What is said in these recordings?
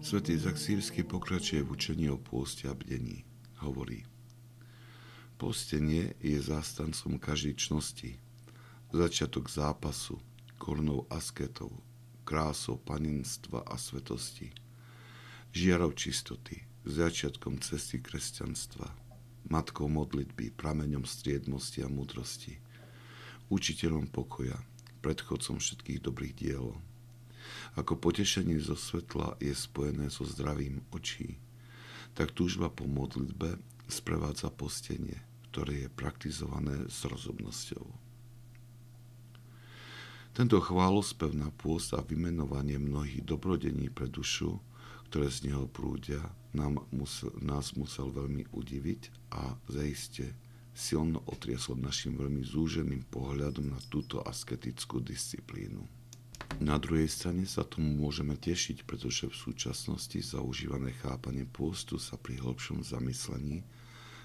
Svetý Zaksírsky pokračuje v učení o pôste a bdení. Hovorí, postenie je zástancom každej čnosti, začiatok zápasu, kornou asketov, krásou panenstva a svetosti, žiarov čistoty, začiatkom cesty kresťanstva, matkou modlitby, prameňom striednosti a múdrosti, učiteľom pokoja, predchodcom všetkých dobrých diel. Ako potešenie zo svetla je spojené so zdravím očí, tak túžba po modlitbe sprevádza postenie, ktoré je praktizované s rozumnosťou. Tento chválospev na pôst a vymenovanie mnohých dobrodení pre dušu, ktoré z neho prúdia, nám musel, nás musel veľmi udiviť a zaiste silno otriasol našim veľmi zúženým pohľadom na túto asketickú disciplínu. Na druhej strane sa tomu môžeme tešiť, pretože v súčasnosti zaužívané chápanie pôstu sa pri hĺbšom zamyslení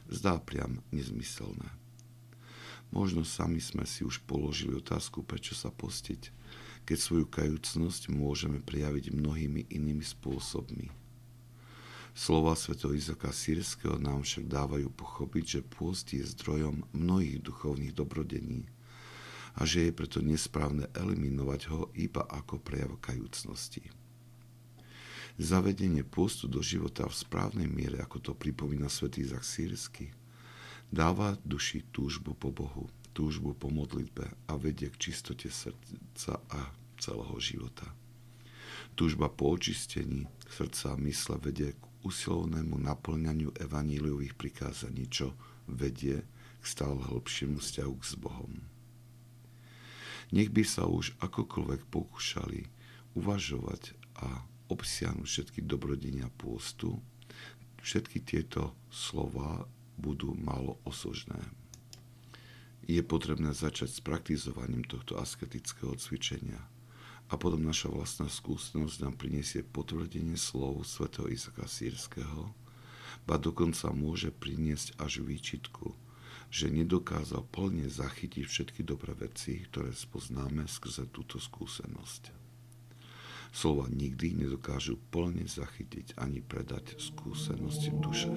zdá priam nezmyselné. Možno sami sme si už položili otázku, prečo sa postiť, keď svoju kajúcnosť môžeme prejaviť mnohými inými spôsobmi. Slova sv. Izaka Sírskeho nám však dávajú pochopiť, že pôst je zdrojom mnohých duchovných dobrodení a že je preto nesprávne eliminovať ho iba ako prejav kajúcnosti. Zavedenie pôstu do života v správnej miere, ako to pripomína svätý Izak Sírsky, Dáva duši túžbu po Bohu, túžbu po modlitbe a vedie k čistote srdca a celého života. Túžba po očistení srdca a mysle vedie k usilovnému naplňaniu evaníliových prikázaní, čo vedie k stále hĺbšiemu vzťahu s Bohom. Nech by sa už akokoľvek pokúšali uvažovať a obsiahnuť všetky dobrodenia pôstu, všetky tieto slova budú málo osožné. Je potrebné začať s praktizovaním tohto asketického cvičenia. A potom naša vlastná skúsenosť nám priniesie potvrdenie slov svätého Izaka Sírskeho, ba dokonca môže priniesť až výčitku, že nedokázal plne zachytiť všetky dobré veci, ktoré spoznáme skrze túto skúsenosť. Slova nikdy nedokážu plne zachytiť ani predať skúsenosť duše.